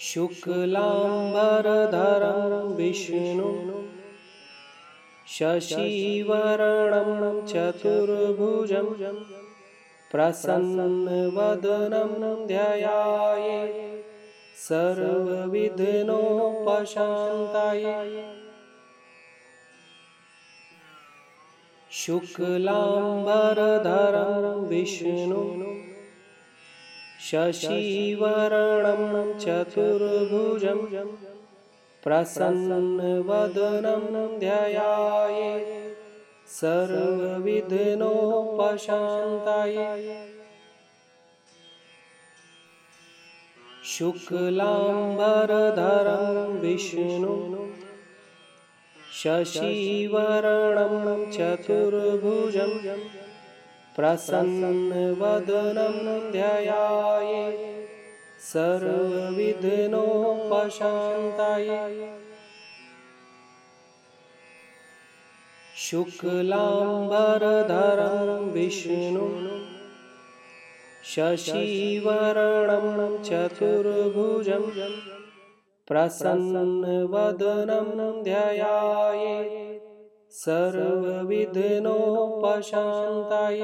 शुक्लाम्बरधरं विष्णु शशिवर्णं चतुर्भुजं प्रसन्नवदनं ध्याये सर्वविघ्नोपशान्ताय। शुक्लाम्बरधरं विष्णु शशिवर्णं चतुर्भुजं प्रसन्नवदनं ध्याये सर्वविघ्नोपशान्ताय। शुक्लाम्बरधरं विष्णु शशिवर्णं चतुर्भुजं प्रसन्नवदनं ध्याये सर्वविघ्नोपशान्ताय शुक्लाम्बरधरं विष्णु शशिवर्णं चतुर्भुजं प्रसन्नवदनं ध्याये सर्वविघ्नोपशान्ताय